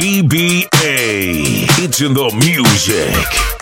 DBA. It's in the music.